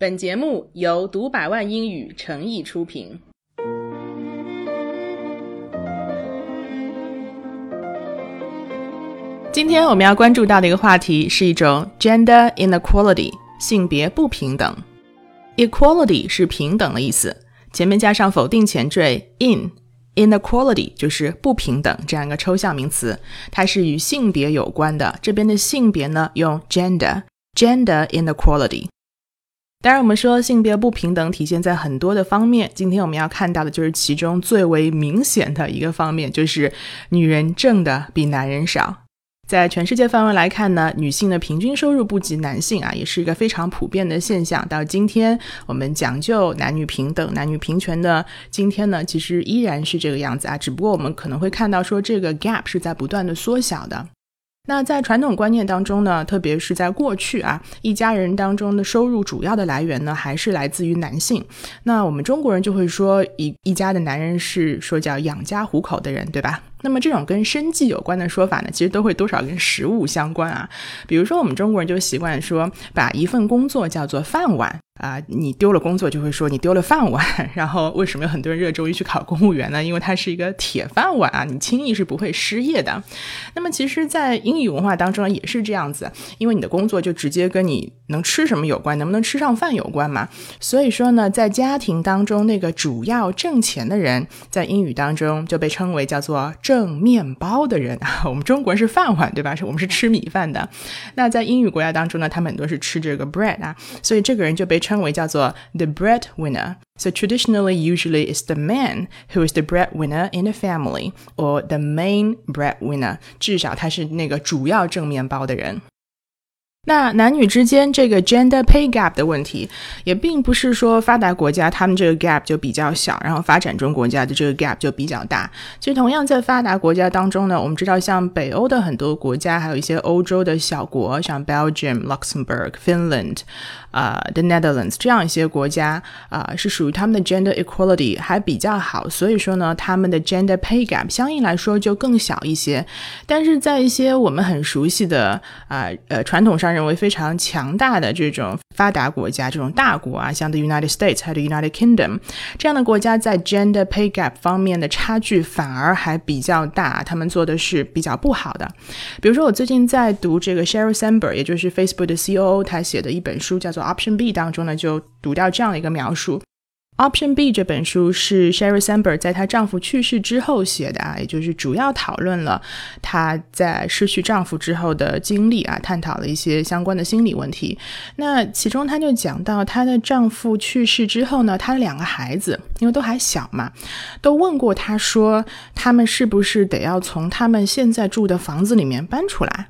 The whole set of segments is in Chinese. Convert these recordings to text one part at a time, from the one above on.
本节目由读百万英语诚意出品。今天我们要关注到的一个话题是一种 gender inequality，性别不平等。equality 是平等的意思，前面加上否定前缀 in，inequality 就是不平等这样一个抽象名词，它是与性别有关的。这边的性别呢，用 gender，gender inequality。当然，我们说性别不平等体现在很多的方面。今天我们要看到的就是其中最为明显的一个方面，就是女人挣的比男人少。在全世界范围来看呢，女性的平均收入不及男性啊，也是一个非常普遍的现象。到今天，我们讲究男女平等、男女平权的今天呢，其实依然是这个样子啊。只不过我们可能会看到说，这个 gap 是在不断的缩小的。那在传统观念当中呢，特别是在过去啊，一家人当中的收入主要的来源呢，还是来自于男性。那我们中国人就会说，一一家的男人是说叫养家糊口的人，对吧？那么这种跟生计有关的说法呢，其实都会多少跟食物相关啊。比如说我们中国人就习惯说，把一份工作叫做饭碗。啊，你丢了工作就会说你丢了饭碗，然后为什么有很多人热衷于去考公务员呢？因为它是一个铁饭碗啊，你轻易是不会失业的。那么其实，在英语文化当中，也是这样子，因为你的工作就直接跟你能吃什么有关，能不能吃上饭有关嘛。所以说呢，在家庭当中，那个主要挣钱的人，在英语当中就被称为叫做挣面包的人啊。我们中国人是饭碗，对吧？是我们是吃米饭的。那在英语国家当中呢，他们很多是吃这个 bread 啊，所以这个人就被称为叫做 the breadwinner. So traditionally, usually it's the man who is the breadwinner in the family, or the main breadwinner. 至少他是那个主要挣面包的人。那男女之间这个 gender pay gap 的问题，也并不是说发达国家他们这个 gap 就比较小，然后发展中国家的这个 gap 就比较大。其实同样在发达国家当中呢，我们知道像北欧的很多国家，还有一些欧洲的小国，像 Belgium、Luxembourg、Finland。啊，the Netherlands 这样一些国家啊，是属于他们的 gender equality 还比较好，所以说呢，他们的 gender pay gap 相应来说就更小一些。但是在一些我们很熟悉的啊呃传统上认为非常强大的这种发达国家，这种大国啊，像 the United States 还有 United Kingdom 这样的国家，在 gender pay gap 方面的差距反而还比较大，他们做的是比较不好的。比如说，我最近在读这个 Sheryl Sandberg，也就是 Facebook 的 COO，他写的一本书叫做。Option B 当中呢，就读到这样的一个描述。Option B 这本书是 Sherry Sandberg 在她丈夫去世之后写的啊，也就是主要讨论了她在失去丈夫之后的经历啊，探讨了一些相关的心理问题。那其中她就讲到，她的丈夫去世之后呢，她的两个孩子因为都还小嘛，都问过她说，他们是不是得要从他们现在住的房子里面搬出来？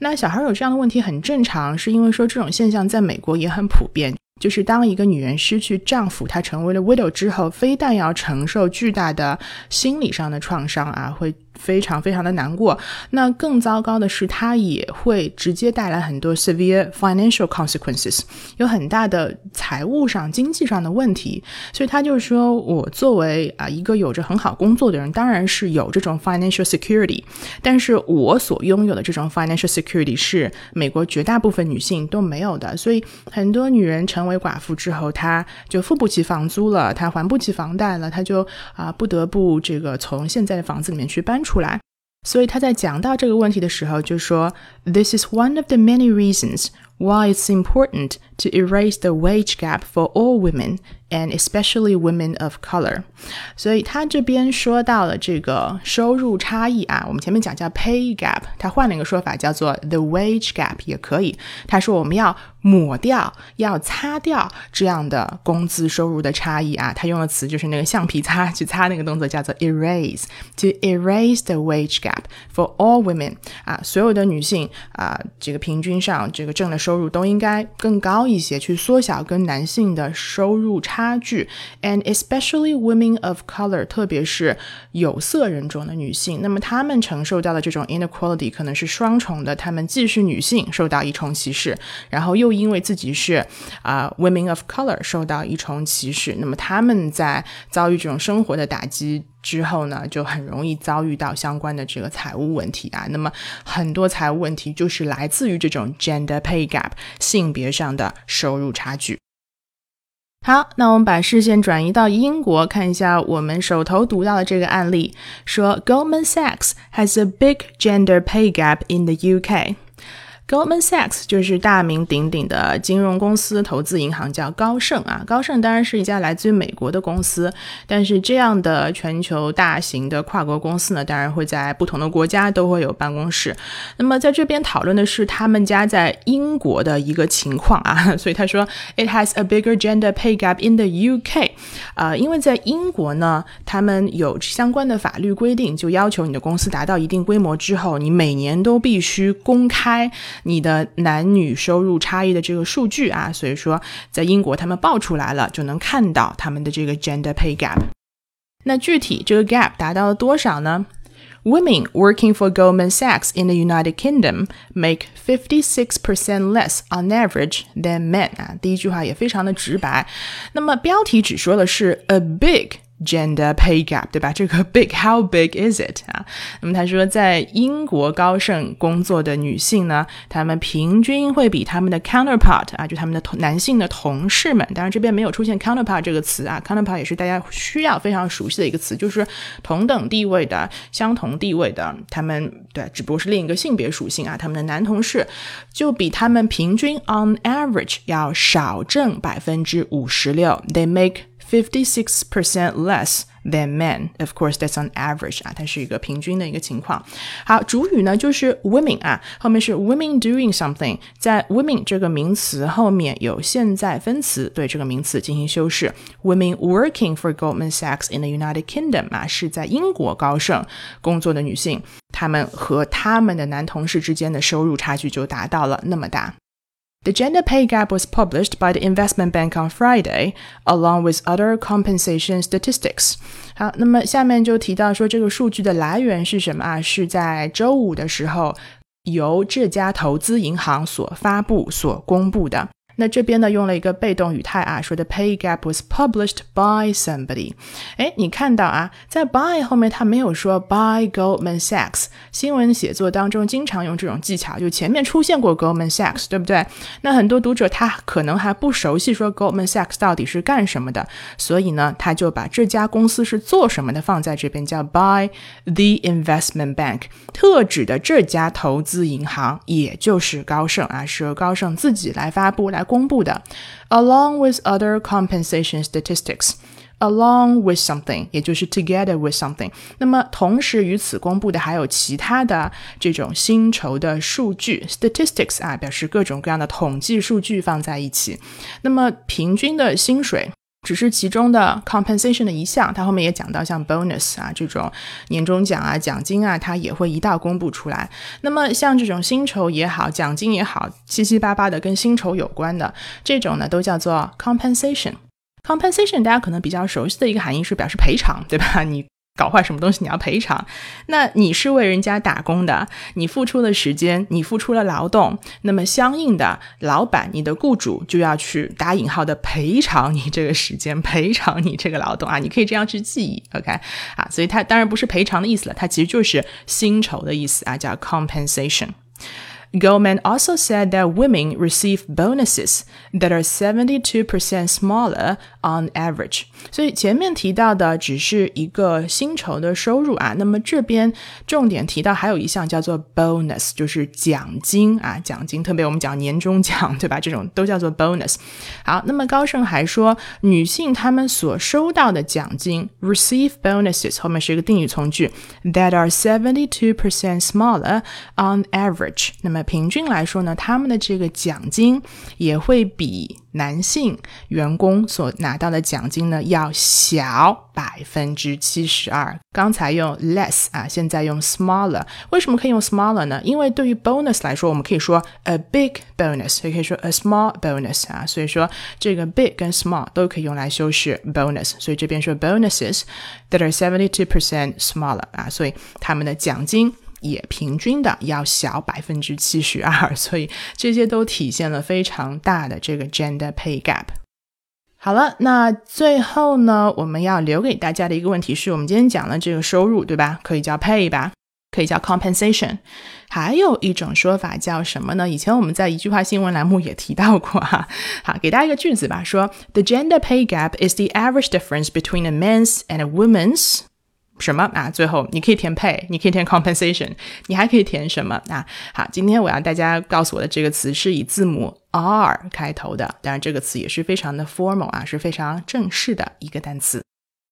那小孩有这样的问题很正常，是因为说这种现象在美国也很普遍。就是当一个女人失去丈夫，她成为了 widow 之后，非但要承受巨大的心理上的创伤啊，会。非常非常的难过。那更糟糕的是，它也会直接带来很多 severe financial consequences，有很大的财务上、经济上的问题。所以他就是说，我作为啊一个有着很好工作的人，当然是有这种 financial security，但是我所拥有的这种 financial security 是美国绝大部分女性都没有的。所以很多女人成为寡妇之后，她就付不起房租了，她还不起房贷了，她就啊不得不这个从现在的房子里面去搬出。出来，所以他在讲到这个问题的时候就说：“This is one of the many reasons why it's important to erase the wage gap for all women and especially women of color。”所以他这边说到了这个收入差异啊，我们前面讲叫 pay gap，他换了一个说法叫做 the wage gap 也可以。他说我们要。抹掉，要擦掉这样的工资收入的差异啊，他用的词就是那个橡皮擦去擦那个动作叫做 erase，to erase the wage gap for all women 啊，所有的女性啊，这个平均上这个挣的收收入都应该更高一些，去缩小跟男性的收入差距，and especially women of color，特别是有色人种的女性，那么她们承受到的这种 inequality 可能是双重的，她们既是女性受到一重歧视，然后又因为自己是啊，women of color 受到一重歧视，那么他们在遭遇这种生活的打击之后呢，就很容易遭遇到相关的这个财务问题啊。那么很多财务问题就是来自于这种 gender pay gap 性别上的收入差距。好，那我们把视线转移到英国，看一下我们手头读到的这个案例，说 Goldman Sachs has a big gender pay gap in the UK。Goldman Sachs 就是大名鼎鼎的金融公司、投资银行，叫高盛啊。高盛当然是一家来自于美国的公司，但是这样的全球大型的跨国公司呢，当然会在不同的国家都会有办公室。那么在这边讨论的是他们家在英国的一个情况啊，所以他说 It has a bigger gender pay gap in the UK。呃，因为在英国呢，他们有相关的法律规定，就要求你的公司达到一定规模之后，你每年都必须公开。你的男女收入差异的这个数据啊，所以说在英国他们报出来了，就能看到他们的这个 gender pay gap。那具体这个 gap 达到了多少呢 ？Women working for Goldman Sachs in the United Kingdom make fifty six percent less on average than men。啊，第一句话也非常的直白。那么标题只说的是 a big。 Gender pay gap，对吧？这个 big，how big is it 啊？那么他说，在英国高盛工作的女性呢，她们平均会比他们的 counterpart 啊，就他们的同男性的同事们，当然这边没有出现 counterpart 这个词啊，counterpart 也是大家需要非常熟悉的一个词，就是同等地位的、相同地位的，他们对，只不过是另一个性别属性啊，他们的男同事就比他们平均 on average 要少挣百分之五十六，they make 56% less than men. Of course, that's on average 啊，它是一个平均的一个情况。好，主语呢就是 women 啊，后面是 women doing something，在 women 这个名词后面有现在分词对这个名词进行修饰。Women working for Goldman Sachs in the United Kingdom 啊，是在英国高盛工作的女性，她们和他们的男同事之间的收入差距就达到了那么大。The gender pay gap was published by the Investment Bank on Friday, along with other compensation statistics. 好，那么下面就提到说这个数据的来源是什么啊？是在周五的时候由这家投资银行所发布、所公布的。那这边呢，用了一个被动语态啊，说的 pay gap was published by somebody。哎，你看到啊，在 by 后面它没有说 by Goldman Sachs。新闻写作当中经常用这种技巧，就前面出现过 Goldman Sachs，对不对？那很多读者他可能还不熟悉说 Goldman Sachs 到底是干什么的，所以呢，他就把这家公司是做什么的放在这边，叫 by the investment bank，特指的这家投资银行，也就是高盛啊，是由高盛自己来发布来。公布的，along with other compensation statistics。Along with something，也就是 together with something。那么同时与此公布的还有其他的这种薪酬的数据，statistics 啊，表示各种各样的统计数据放在一起。那么平均的薪水。只是其中的 compensation 的一项，它后面也讲到像 bonus 啊这种年终奖啊奖金啊，它也会一道公布出来。那么像这种薪酬也好，奖金也好，七七八八的跟薪酬有关的这种呢，都叫做 compensation。compensation 大家可能比较熟悉的一个含义是表示赔偿，对吧？你。搞坏什么东西你要赔偿，那你是为人家打工的，你付出了时间，你付出了劳动，那么相应的，老板你的雇主就要去打引号的赔偿你这个时间，赔偿你这个劳动啊，你可以这样去记忆，OK 啊，所以它当然不是赔偿的意思了，它其实就是薪酬的意思啊，叫 compensation。Goldman also said that women receive bonuses that are 72% smaller on average。所以前面提到的只是一个薪酬的收入啊，那么这边重点提到还有一项叫做 bonus，就是奖金啊，奖金，特别我们讲年终奖，对吧？这种都叫做 bonus。好，那么高盛还说，女性她们所收到的奖金 receive bonuses 后面是一个定语从句 that are 72% smaller on average。那么平均来说呢，他们的这个奖金也会比男性员工所拿到的奖金呢要小百分之七十二。刚才用 less 啊，现在用 smaller。为什么可以用 smaller 呢？因为对于 bonus 来说，我们可以说 a big bonus，也可以说 a small bonus 啊。所以说这个 big 跟 small 都可以用来修饰 bonus。所以这边说 bonuses that are seventy two percent smaller 啊，所以他们的奖金。也平均的要小百分之七十二，所以这些都体现了非常大的这个 gender pay gap。好了，那最后呢，我们要留给大家的一个问题是我们今天讲了这个收入，对吧？可以叫 pay 吧？可以叫 compensation。还有一种说法叫什么呢？以前我们在一句话新闻栏目也提到过哈。好，给大家一个句子吧，说 The gender pay gap is the average difference between a man's and a woman's 什么啊？最后你可以填 pay，你可以填 compensation，你还可以填什么啊？好，今天我要大家告诉我的这个词是以字母 R 开头的，当然这个词也是非常的 formal 啊，是非常正式的一个单词。